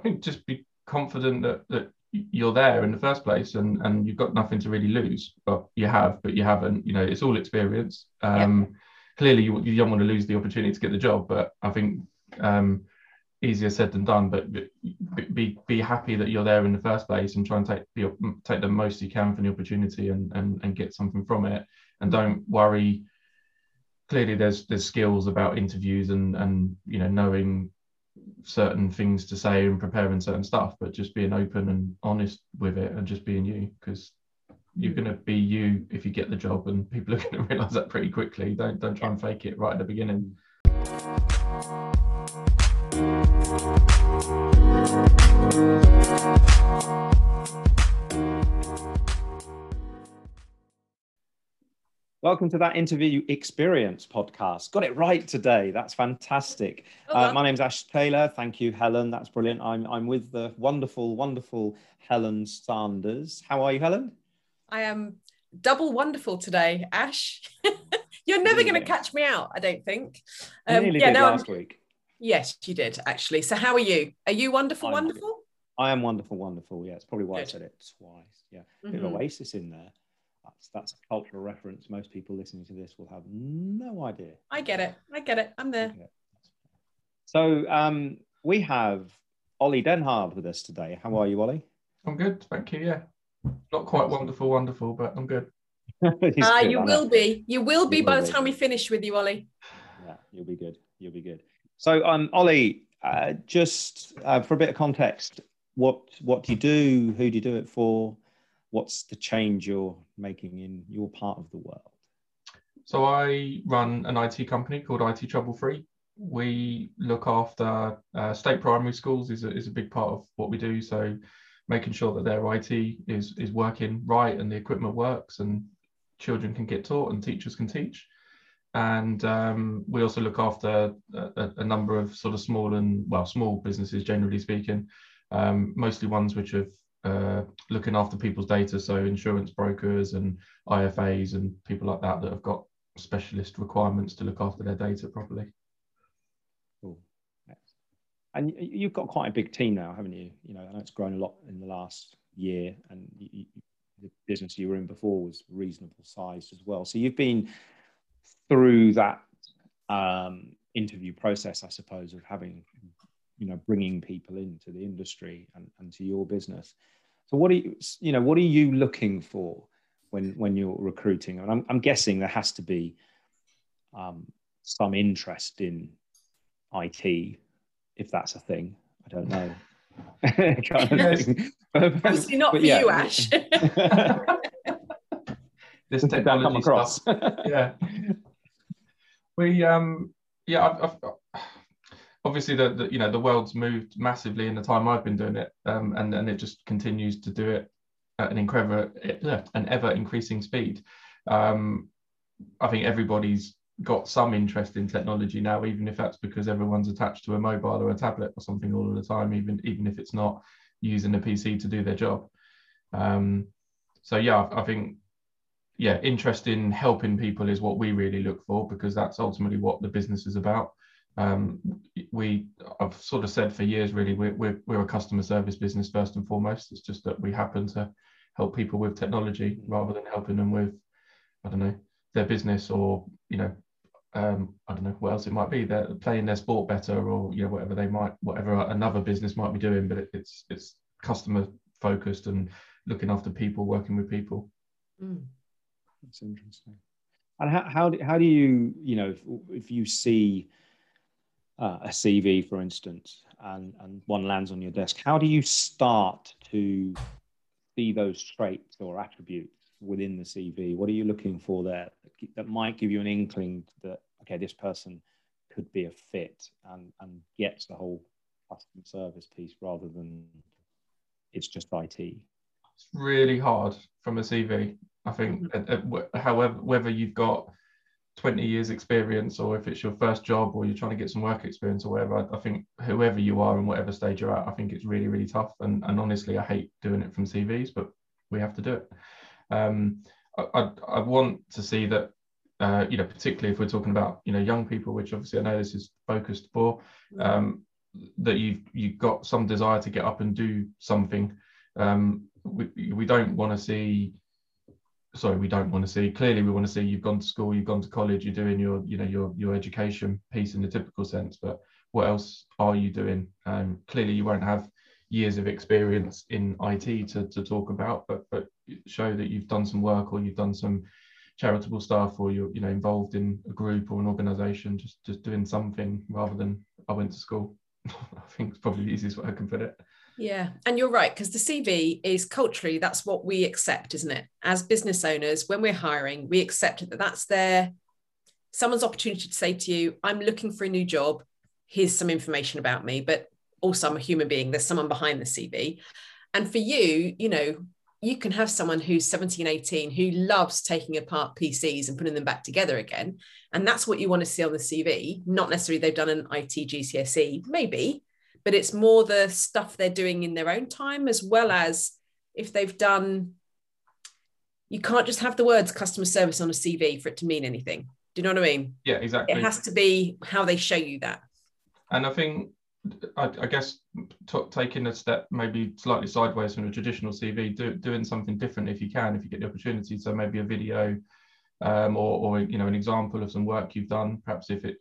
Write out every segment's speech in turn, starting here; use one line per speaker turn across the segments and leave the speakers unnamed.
I think just be confident that that you're there in the first place and and you've got nothing to really lose. But you have but you haven't. You know it's all experience. Um clearly you, you don't want to lose the opportunity to get the job but i think um easier said than done. But be be happy that you're there in the first place and try and take the take the most you can from the opportunity and and, and get something from it. And don't worry. Clearly there's there's skills about interviews and and you know knowing certain things to say and preparing certain stuff, but just being open and honest with it and just being you because you're mm. going to be you if you get the job and people are going to realize that pretty quickly. Don't don't try and fake it right at the beginning mm.
Welcome to that interview experience podcast. Got it right today. That's fantastic. Uh, my name's Ash Taylor. Thank you, Helen. That's brilliant. I'm, I'm with the wonderful, wonderful Helen Sanders. How are you, Helen?
I am double wonderful today, Ash. You're never going to catch me out, I don't think.
Um, nearly yeah, did no, last I'm... week.
Yes, you did actually. So, how are you? Are you wonderful, I'm, wonderful?
I am wonderful, wonderful. Yeah, it's probably why Good. I said it twice. Yeah, mm-hmm. bit of mm-hmm. Oasis in there that's that's a cultural reference. Most people listening to this will have no idea.
I get it. I get it. I'm there.
So um, we have Ollie Denhard with us today. How are you, Ollie?
I'm good, thank you. Yeah, not quite wonderful, wonderful, but I'm good.
Ah, uh, you will be. You will be you by will the be. time we finish with you, Ollie.
Yeah, you'll be good. You'll be good. So, um, Ollie, uh, just uh, for a bit of context, what what do you do? Who do you do it for? What's the change you're making in your part of the world?
So I run an IT company called IT Trouble Free. We look after uh, state primary schools is a, is a big part of what we do. So making sure that their IT is is working right and the equipment works and children can get taught and teachers can teach. And um, we also look after a, a, number of sort of small and well small businesses generally speaking, um, mostly ones which have uh, looking after people's data, so insurance brokers and IFAs and people like that that have got specialist requirements to look after their data properly.
Cool. And you've got quite a big team now, haven't you? You know, I know it's grown a lot in the last year, and you, the business you were in before was reasonable sized as well. So you've been through that um, interview process, I suppose, of having you know bringing people into the industry and, and to your business so what are you you know what are you looking for when when you're recruiting and i'm, I'm guessing there has to be um, some interest in it if that's a thing i don't know
Obviously not but for yeah. you, Ash.
this technology come across. Stuff. yeah. We um yeah I've, I've, obviously the, the, you know the world's moved massively in the time I've been doing it, um, and and it just continues to do it at an incredible, an ever increasing speed. Um, I think everybody's got some interest in technology now, even if that's because everyone's attached to a mobile or a tablet or something all of the time, even even if it's not using a PC to do their job. Um, so yeah, I think yeah, interest in helping people is what we really look for because that's ultimately what the business is about. Um, we, I've sort of said for years, really, we're, we're, we're a customer service business first and foremost. It's just that we happen to help people with technology rather than helping them with, I don't know, their business or, you know, um, I don't know what else it might be. They're playing their sport better, or you know whatever they might, whatever another business might be doing. But it, it's it's customer focused and looking after people, working with people.
Mm. That's interesting. And how how do, how do you you know if, if you see uh, a CV, for instance, and, and one lands on your desk, how do you start to see those traits or attributes within the CV? What are you looking for there that might give you an inkling that, okay, this person could be a fit and, and gets the whole customer service piece rather than it's just IT?
It's really hard from a CV. I think, mm-hmm. however, whether you've got 20 years experience or if it's your first job or you're trying to get some work experience or whatever I, I, think whoever you are and whatever stage you're at I think it's really really tough. And, and honestly I hate doing it from CVs but we have to do it. Um, I, I, I, want to see that uh, you know particularly if we're talking about you know young people which obviously I know this is focused for um, that you've you've got some desire to get up and do something. Um, we, we don't want to see sorry we don't want to see clearly we want to see you've gone to school you've gone to college you're doing your you know your your education piece in the typical sense but what else are you doing? Um, clearly you won't have years of experience in IT to, to talk about but but show that you've done some work or you've done some charitable stuff or you're you know involved in a group or an organization just just doing something rather than I went to school. I think it's probably the easiest way I can put it
yeah, and you're right because the CV is culturally that's what we accept, isn't it? As business owners, when we're hiring, we accept that that's their someone's opportunity to say to you, "I'm looking for a new job. Here's some information about me." But also, I'm a human being. There's someone behind the CV, and for you, you know, you can have someone who's 17, 18 who loves taking apart PCs and putting them back together again, and that's what you want to see on the CV. Not necessarily they've done an IT GCSE, maybe but it's more the stuff they're doing in their own time as well as if they've done you can't just have the words customer service on a cv for it to mean anything. Do you know what i mean?
Yeah exactly.
It has to be how they show you that.
And i think i, I guess t- taking a step maybe slightly sideways from a traditional cv do, doing something different if you can if you get the opportunity. So maybe a video um, or, or you know an example of some work you've done perhaps if it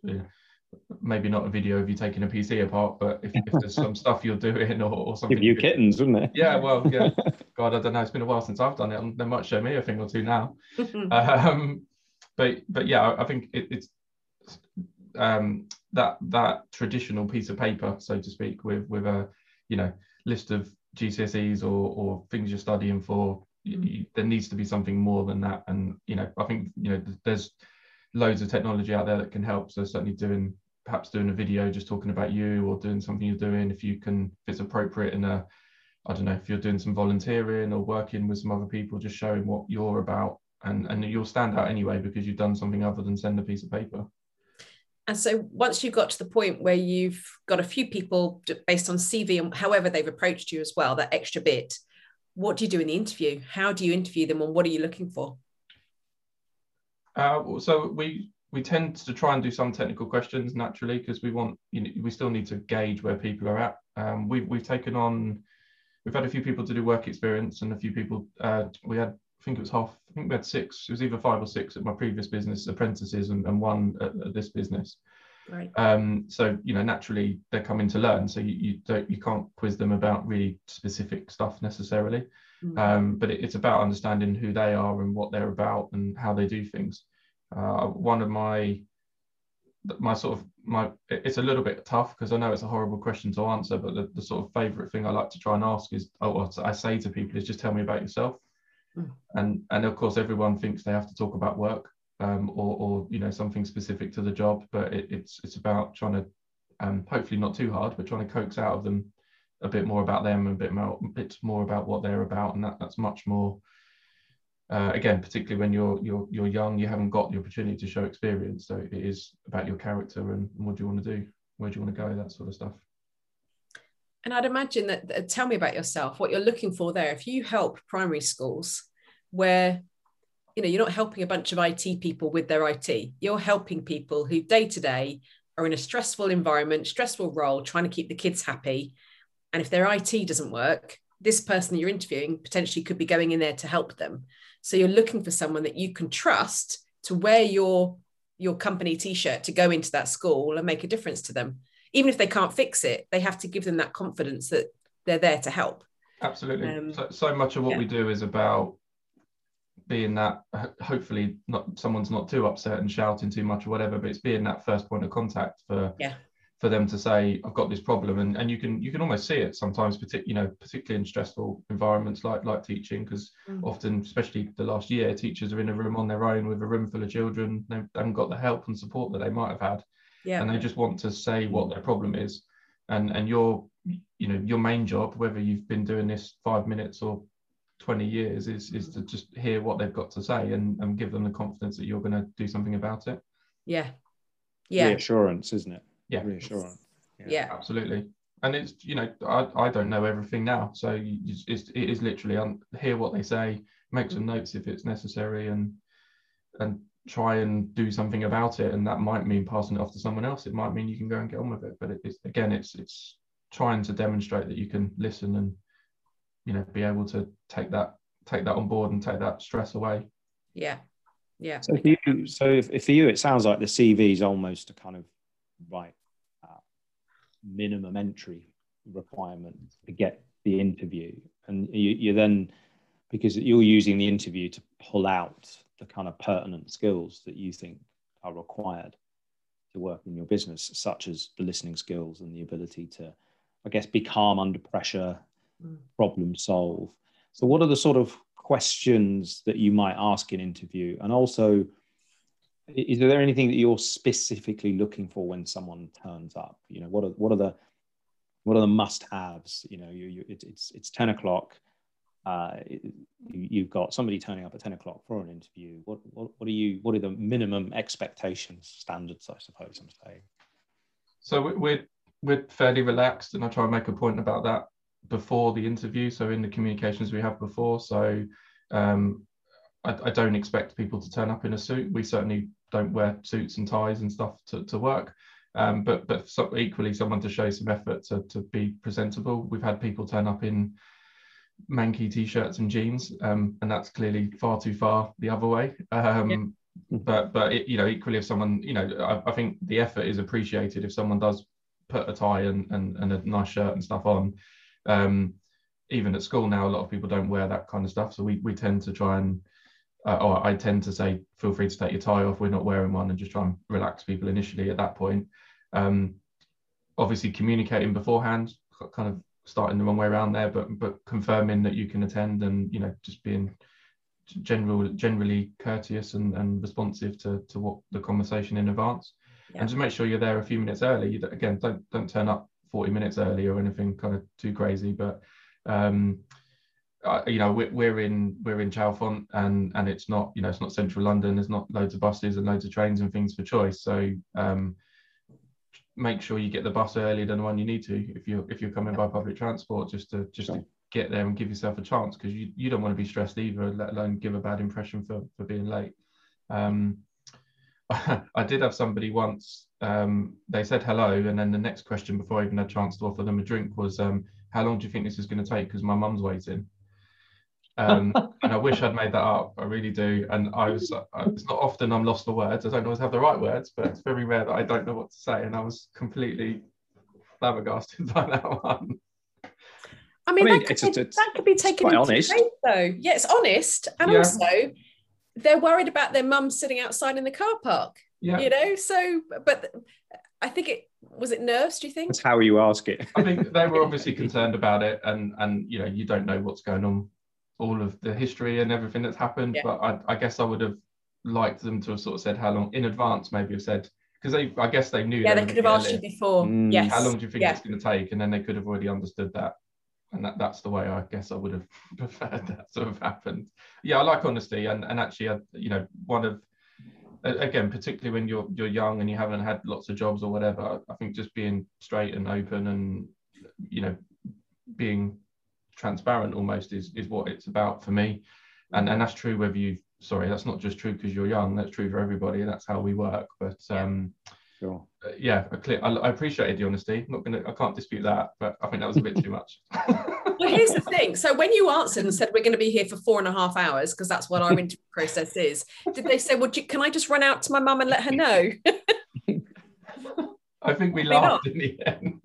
maybe not a video of you taking a PC apart, but if, if there's some stuff you're doing or, or something.
Give you kittens, wouldn't it?
Yeah, well, yeah. God, I don't know. It's been a while since I've done it. They might show me a thing or two now. um, but but yeah, I think it, it's um, that that traditional piece of paper, so to speak, with with a you know list of GCSEs or or things you're studying for. You, you, there needs to be something more than that, and you know, I think you know there's loads of technology out there that can help. So certainly doing perhaps doing a video just talking about you or doing something you're doing if you can if it's appropriate in a I don't know if you're doing some volunteering or working with some other people, just showing what you're about, and and you'll stand out anyway because you've done something other than send a piece of paper.
And so once you've got to the point where you've got a few people based on CV and however they've approached you as well, that extra bit, what do you do in the interview? How do you interview them, and what are you looking for?
Uh, so we we tend to try and do some technical questions naturally because we want you know we still need to gauge where people are at. Um, we've we've taken on we've had a few people to do work experience and a few people uh, we had I think it was half I think we had six it was either five or six at my previous business apprentices and, and one at, at this business.
Right.
Um, so you know naturally they're coming to learn so you, you don't you can't quiz them about really specific stuff necessarily. Um, but it, it's about understanding who they are and what they're about and how they do things. Uh, one of my my sort of my it's a little bit tough because I know it's a horrible question to answer, but the, the sort of favorite thing I like to try and ask is, oh, what I say to people is just tell me about yourself. Mm. And and of course everyone thinks they have to talk about work um, or or you know something specific to the job, but it, it's it's about trying to um, hopefully not too hard, but trying to coax out of them a bit more about them and a bit more, a bit more about what they're about, and that, that's much more. Uh, again, particularly when you're you're you're young, you haven't got the opportunity to show experience, so it is about your character and what do you want to do, where do you want to go, that sort of stuff.
And I'd imagine that, tell me about yourself, what you're looking for there. If you help primary schools where you know you're not helping a bunch of IT people with their IT, you're helping people who day to day are in a stressful environment, stressful role, trying to keep the kids happy and if their IT doesn't work, this person you're interviewing potentially could be going in there to help them. So you're looking for someone that you can trust to wear your your company t-shirt to go into that school and make a difference to them. Even if they can't fix it, they have to give them that confidence that they're there to help.
Absolutely. Um, so, so much of what yeah. we do is about being that hopefully not someone's not too upset and shouting too much or whatever but it's being that first point of contact for
yeah
for them to say i've got this problem and, and you can you can almost see it sometimes partic- you know particularly in stressful environments like like teaching because mm. often especially the last year teachers are in a room on their own with a room full of children they haven't got the help and support that they might have had
yeah.
and they just want to say what their problem is. And and your you know your main job whether you've been doing this five minutes or 20 years is is to just hear what they've got to say and, and give them the confidence that you're going to do something about it.
Yeah. Yeah.
reassurance isn't it
yeah.
Reassurance.
Yeah. yeah.
absolutely. And it's you know I, I don't know everything now. So you, it's, it is literally um, hear what they say make some notes if it's necessary and and try and do something about it. And that might mean passing it off to someone else. It might mean you can go and get on with it. But it, it's again it's it's trying to demonstrate that you can listen and you know be able to take that take that on board and take that stress away.
Yeah. Yeah.
So for you so if, if for you it sounds like the cv is almost a kind of right minimum entry requirement to get the interview and you, you then because you're using the interview to pull out the kind of pertinent skills that you think are required to work in your business, such as the listening skills and the ability to, I guess, be calm under pressure, mm. problem solve. So, what are the sort of questions that you might ask in interview? And also, is there anything that you're specifically looking for when someone turns up? You know, what are what are the what are the must-haves? You know, you, you it, it's it's ten o'clock uh, you, have got somebody turning up at 10 o'clock for an interview. What, what, what, are you, what are the minimum expectations, standards, I suppose I'm saying?
So we're, we're fairly relaxed and I try and make a point about that before the interview. So in the communications we have before, so um, I, I, don't expect people to turn up in a suit. We certainly don't wear suits and ties and stuff to, to work. Um, but but so equally someone to show some effort to, to be presentable. We've had people turn up in manky t-shirts and jeans, um, and that's clearly far too far the other way. Um, yeah. But but it, you know, equally, if someone you know, I, I, think the effort is appreciated if someone does put a tie and and, and a nice shirt and stuff on. Um, even at school now, a lot of people don't wear that kind of stuff, so we we tend to try and. Uh, or I tend to say, feel free to take your tie off. We're not wearing one, and just try and relax people initially at that point. Um, obviously, communicating beforehand, kind of starting the wrong way around there, but but confirming that you can attend and you know just being general generally courteous and, and responsive to to what the conversation in advance, yeah. and just make sure you're there a few minutes early. You, again, don't don't turn up 40 minutes early or anything kind of too crazy, but um, uh, you know we're, we're in we're in Chalfont and and it's not you know it's not central London. There's not loads of buses and loads of trains and things for choice. So um, make sure you get the bus earlier than the one you need to if you're if you're coming by public transport just to just sure. to get there and give yourself a chance because you, you don't want to be stressed either let alone give a bad impression for for being late um, I did have somebody once um, they said hello and then the next question before I even had a chance to offer them a drink was um, how long do you think this is going to take because my mum's waiting um, and I wish I'd made that up. I really do. And I was, uh, it's not often I'm lost for words. I don't always have the right words, but it's very rare that I don't know what to say. And I was completely flabbergasted by that one.
I mean, I mean that, could be, that could be taken into honest. though. Yeah, it's honest. And yeah. also, they're worried about their mum sitting outside in the car park. Yeah. You know, so, but I think it was it nerves, do you think?
That's how you ask it.
I think they were obviously concerned about it. And, and, you know, you don't know what's going on all of the history and everything that's happened. Yeah. But I, I, guess I would have liked them to have sort of said how long in advance, maybe have said because they, I guess they knew.
Yeah, they, they could have asked you before. Mm. Yes.
How long do you think yeah. it's going to take? And then they could have already understood that. And that, that's the way I guess I would have preferred that to have happened. Yeah, I like honesty, and and actually, I, you know, one of again, particularly when you're you're young and you haven't had lots of jobs or whatever, I think just being straight and open and you know being transparent almost is is what it's about for me. And and that's true whether you sorry that's not just true because you're young that's true for everybody that's how we work. But um sure. Uh, yeah I, I appreciated the honesty. I'm not gonna i can't dispute that but i think that was a bit too much.
Well here's the thing. So when you answered and said we're going to be here for four and a half hours because that's what our interview process is did they say well can i just run out to my mum and let her know?
I think we laughed in the end.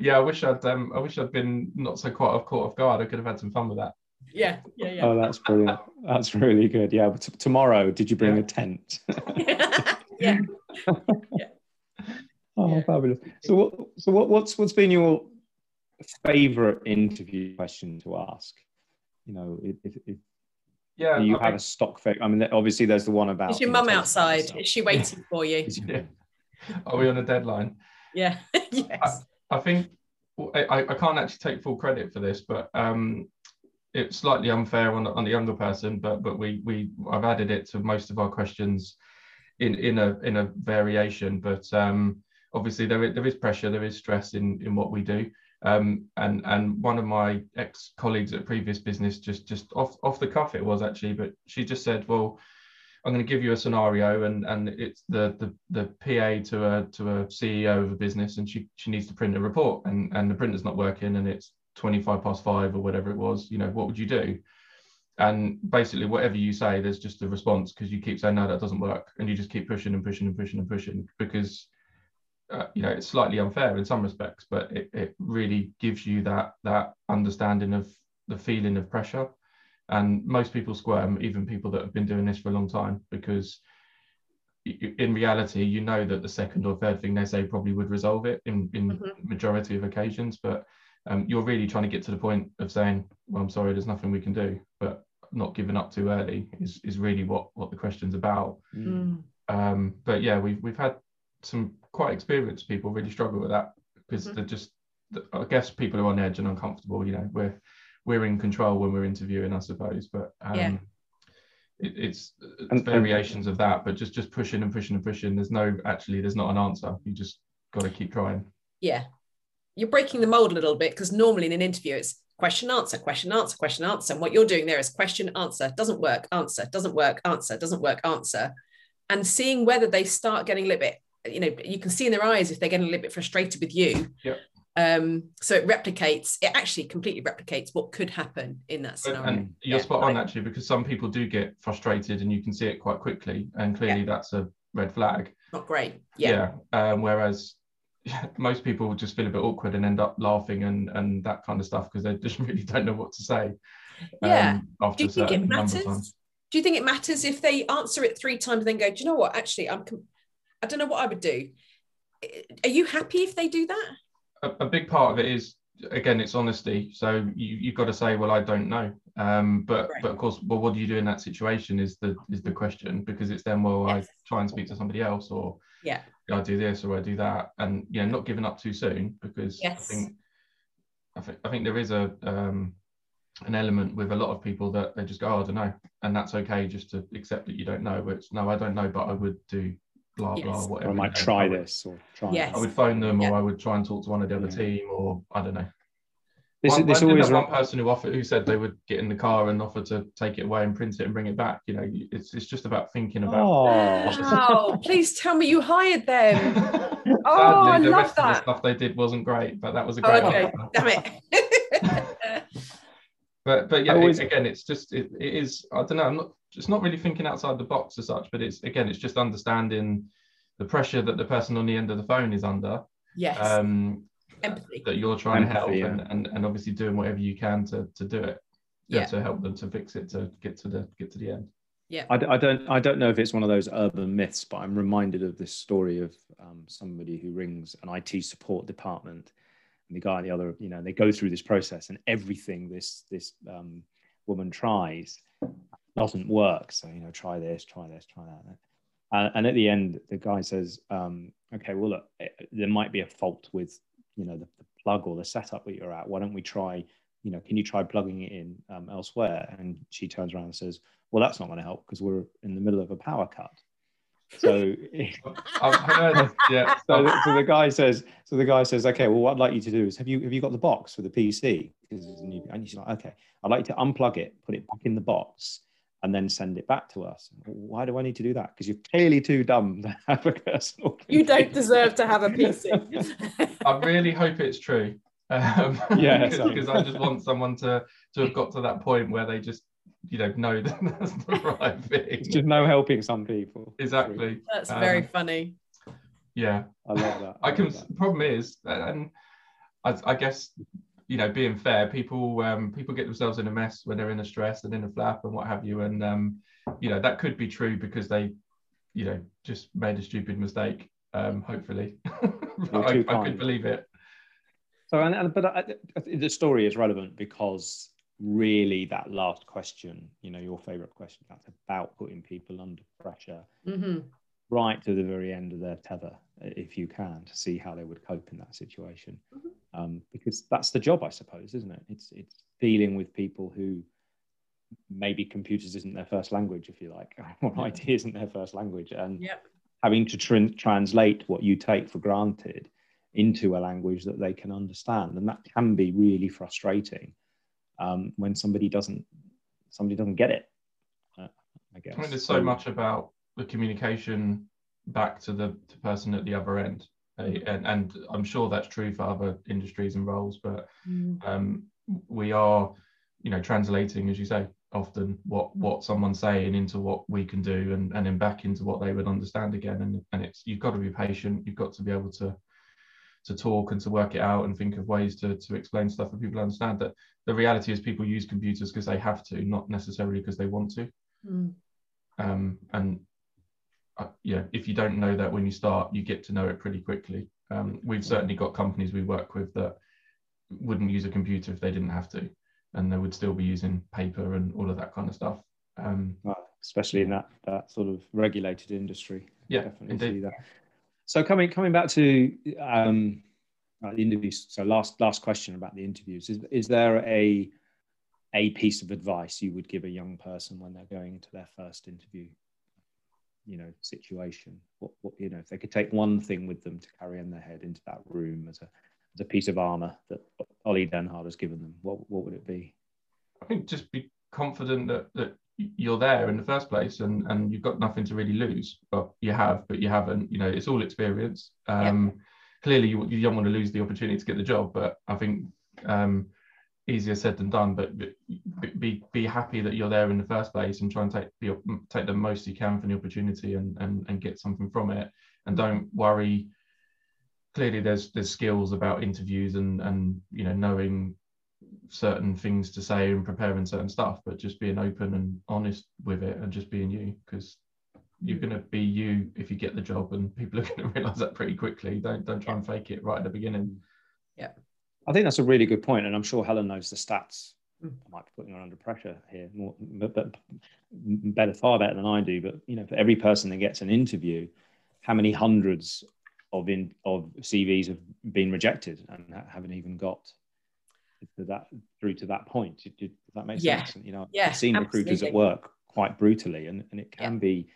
Yeah, I wish I'd um, I wish I'd been not so quite off caught off guard. I could have had some fun with that.
Yeah, yeah, yeah.
Oh, that's brilliant. That's really good. Yeah, but t- tomorrow, did you bring yeah. a tent?
yeah.
yeah. Oh, yeah. fabulous. So, what, so what, what's what's been your favorite interview question to ask? You know, if, if yeah, you have a stock favorite. I mean, obviously, there's the one about.
Is your mum outside? Is she waiting for you?
yeah. Are we on a deadline?
Yeah. yes.
I, I think I, I can't actually take full credit for this, but um, it's slightly unfair on, on the younger person. But but we we I've added it to most of our questions in in a in a variation. But um, obviously there is, there is pressure, there is stress in in what we do. Um, and and one of my ex colleagues at previous business just just off off the cuff it was actually, but she just said, well I'm going to give you a scenario, and and it's the the the PA to a to a CEO of a business, and she she needs to print a report, and and the printer's not working, and it's 25 past five or whatever it was. You know, what would you do? And basically, whatever you say, there's just a response because you keep saying no, that doesn't work, and you just keep pushing and pushing and pushing and pushing because uh, you know it's slightly unfair in some respects, but it, it really gives you that that understanding of the feeling of pressure and most people squirm, even people that have been doing this for a long time, because in reality, you know that the second or third thing they say probably would resolve it in, in mm-hmm. majority of occasions. But um, you're really trying to get to the point of saying, well, I'm sorry, there's nothing we can do. But not giving up too early is, is really what, what the question's about. Mm. Um, but yeah, we've, we've had some quite experienced people really struggle with that because mm-hmm. they're just, I guess people are on edge and uncomfortable. You know, we're we're in control when we're interviewing, I suppose. But um, yeah. it, it's, it's variations of that, but just just pushing and pushing and pushing. There's no actually, there's not an answer. You just got to keep trying.
Yeah, you're breaking the mold a little bit because normally in an interview it's question answer question answer question answer and what you're doing there is question answer doesn't work answer doesn't work answer doesn't work answer and seeing whether they start getting a little bit you know you can see in their eyes if they're getting a little bit frustrated with you
yep.
Um, so it replicates, it actually completely replicates what could happen in that scenario.
And you're yeah, spot on actually, because some people do get frustrated and you can see it quite quickly. And clearly yeah. that's a red flag.
Not great. Yeah.
yeah. Um, whereas most people just feel a bit awkward and end up laughing and, and that kind of stuff because they just really don't know what to say.
Yeah. Um, do you think it matters? Do you think it matters if they answer it three times and then go, do you know what? Actually, I'm, I don't know what I would do. Are you happy if they do that?
A, a big part of it is again it's honesty so you, you've got to say well i don't know um, but right. but of course well what do you do in that situation is the is the question because it's then well yes. i try and speak to somebody else or
yeah
i do this or i do that and you know not giving up too soon because
yes.
i think i think i think there is a um, an element with a lot of people that they just go oh, i don't know and that's okay just to accept that you don't know but no i don't know but i would do blah yes. blah whatever.
Or I might try this or try.
Yes.
I would phone them, yeah. or I would try and talk to one of the other yeah. team, or I don't know. This, well, this always one person who offered who said they would get in the car and offer to take it away and print it and bring it back. You know, it's it's just about thinking about.
Oh, wow. please tell me you hired them. oh, I
the
love
rest
that.
Of the stuff they did wasn't great, but that was a oh, great. Oh, okay,
damn it.
but but yeah, always... it, again, it's just it, it is. I don't know. I'm not it's not really thinking outside the box as such, but it's again, it's just understanding the pressure that the person on the end of the phone is under.
Yes.
Um,
Empathy.
That you're trying Empathy, to help yeah. and, and, and obviously doing whatever you can to, to do it. Yeah. yeah. To help them to fix it to get to the get to the end.
Yeah.
I, I don't I don't know if it's one of those urban myths, but I'm reminded of this story of um, somebody who rings an IT support department, and the guy on the other, you know, they go through this process, and everything this this um, woman tries doesn't work. So you know, try this, try this, try that. And, and at the end, the guy says, um, "Okay, well, look, it, eh, there might be a fault with you know the, the, plug or the setup that you're at. Why don't we try? You know, can you try plugging it in um, elsewhere?" And she turns around and says, "Well, that's not going to help because we're in the middle of a power cut." So,
yeah.
So, so, the guy says, so the guy says, okay, well, what I'd like you to do is, have you have you got the box for the PC? Because it's a new, and she's like, okay, I'd like you to unplug it, put it back in the box, and then send it back to us. Why do I need to do that? Because you're clearly too dumb to have a personal.
You don't deserve to have a PC.
I really hope it's true. Um, yeah, because I just want someone to to have got to that point where they just you know know that that's the right thing.
It's just no helping some people.
Exactly.
That's um, very funny.
Yeah,
I love that.
I, I can. That. Problem is, and I, I guess you know, being fair, people um, people get themselves in a mess when they're in a stress and in a flap and what have you, and um, you know that could be true because they, you know, just made a stupid mistake. Um, hopefully, I, I, could believe it.
So, and, and but I, the story is relevant because really that last question, you know, your favorite question, that's about putting people under pressure.
Mm-hmm.
Right to the very end of their tether, if you can, to see how they would cope in that situation. Mm-hmm um, because that's the job, I suppose, isn't it? It's it's dealing with people who maybe computers isn't their first language, if you like, or yeah. IT isn't their first language, and
yep.
having to tr- translate what you take for granted into a language that they can understand, and that can be really frustrating um, when somebody doesn't somebody doesn't get it. Uh, I guess.
I mean, there's so much about the communication back to the, the person at the other end. Mm. and, and I'm sure that's true for other industries and roles, but mm. um, we are, you know, translating, as you say, often what what someone's saying into what we can do and, and then back into what they would understand again. And, and it's you've got to be patient, you've got to be able to to talk and to work it out and think of ways to, to explain stuff that people to understand that the reality is people use computers because they have to, not necessarily because they want to. Mm. Um, and uh, yeah, if you don't know that when you start, you get to know it pretty quickly. Um, we've certainly got companies we work with that wouldn't use a computer if they didn't have to, and they would still be using paper and all of that kind of stuff. Um,
especially in that that sort of regulated industry.
Yeah, definitely indeed. see that.
So coming coming back to um, uh, the interviews. So last last question about the interviews is is there a a piece of advice you would give a young person when they're going into their first interview you know situation. What, what you know if they could take one thing with them to carry in their head into that room as a as a piece of armor that Ollie Denhard has given them what what would it be?
I think just be confident that that you're there in the first place and and you've got nothing to really lose. But you have but you haven't. You know it's all experience. Um yeah. clearly you, you don't want to lose the opportunity to get the job but I think um easier said than done, but be be happy that you're there in the first place and try and take the mm, take the most you can from the opportunity and and, and get something from it. And don't worry. Clearly, there's there's skills about interviews and and you know knowing certain things to say and preparing certain stuff, but just being open and honest with it and just being you because you're going to be you if you get the job and people are going to realize that pretty quickly don't don't try and fake it right at the beginning
yeah
I think that's a really good point, and I'm sure Helen knows the stats. Hmm. I might be putting her under pressure here, more, but, but better, far better than I do. But you know, for every person that gets an interview, how many hundreds of in of CVs have been rejected and haven't even got to that through to that point? Did, did that make
yeah.
sense? You know,
yeah,
I've seen absolutely. recruiters at work quite brutally, and, and it can yeah. be,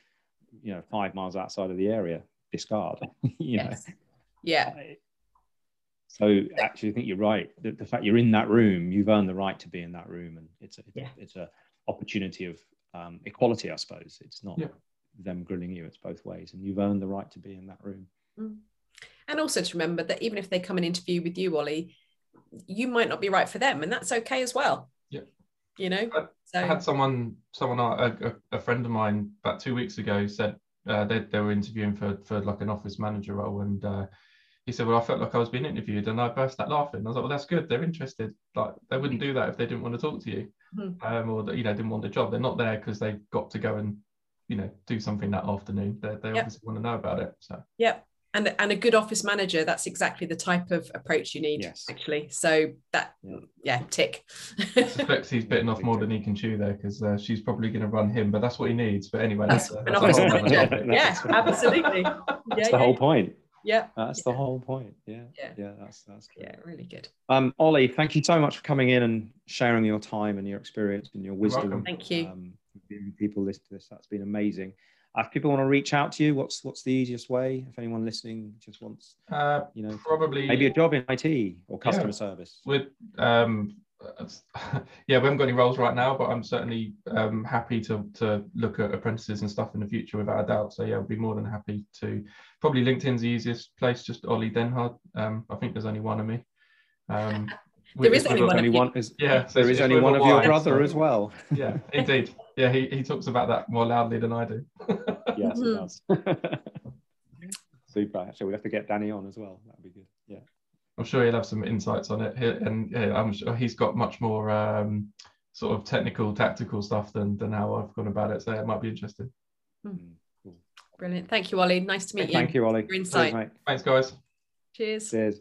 you know, five miles outside of the area, discard. you
yes. know, yeah.
So actually, I think you're right. The, the, fact you're in that room, you've earned the right to be in that room, and it's a yeah. it's a opportunity of um, equality, I suppose. It's not yeah. them grilling you; it's both ways, and you've earned the right to be in that room.
Mm. And also to remember that even if they come and interview with you, Ollie, you might not be right for them, and that's okay as well.
Yeah.
You know.
I, so. I had someone, someone, a, a, friend of mine, about two weeks ago, said uh, they they were interviewing for for like an office manager role, and. Uh, he said, "Well, I felt like I was being interviewed," and I burst out laughing. I was like, "Well, that's good. They're interested. Like they wouldn't do that if they didn't want to talk to you, mm-hmm. um, or you know didn't want the job. They're not there because they've got to go and you know do something that afternoon. They, they yep. obviously want to know about it. So
yep." And, and a good office manager that's exactly the type of approach you need yes. actually so that yeah, yeah tick
I suspect he's bitten off more than he can chew there because uh, she's probably going to run him but that's what he needs but anyway that's, that's,
that's yeah absolutely yeah,
that's the yeah. whole point
yeah.
That's
yeah.
the whole point.
Yeah.
Yeah. Yeah that's that's
good. yeah really good.
Um ollie thank you so much for coming in and sharing your time and your experience and your wisdom.
thank you.
Um, people listen to this that's been amazing. Uh, if people want to reach out to you what's what's the easiest way? If anyone listening just wants
uh,
you know
probably
maybe a job in it or customer yeah. service.
With um yeah, we haven't got any roles right now, but I'm certainly um, happy to to look at apprentices and stuff in the future without a doubt. So yeah, I'd be more than happy to. Probably LinkedIn's the easiest place. Just Ollie Denhard. Um, I think there's only one of me. Um,
there is only one. Only one
is, yeah, so there is only one of your brother so, as well.
Yeah, indeed. Yeah, he, he talks about that more loudly than I do.
yes, he does. Super. Actually, we have to get Danny on as well. That'd be good. Yeah.
I'm sure he'll have some insights on it. And yeah, I'm sure he's got much more um, sort of technical, tactical stuff than than how I've gone about it. So it might be interesting.
Hmm. Brilliant. Thank you, Ollie. Nice to meet
Thank
you.
Thank you, Ollie.
Your insight.
Cheers, Thanks, guys.
Cheers.
Cheers.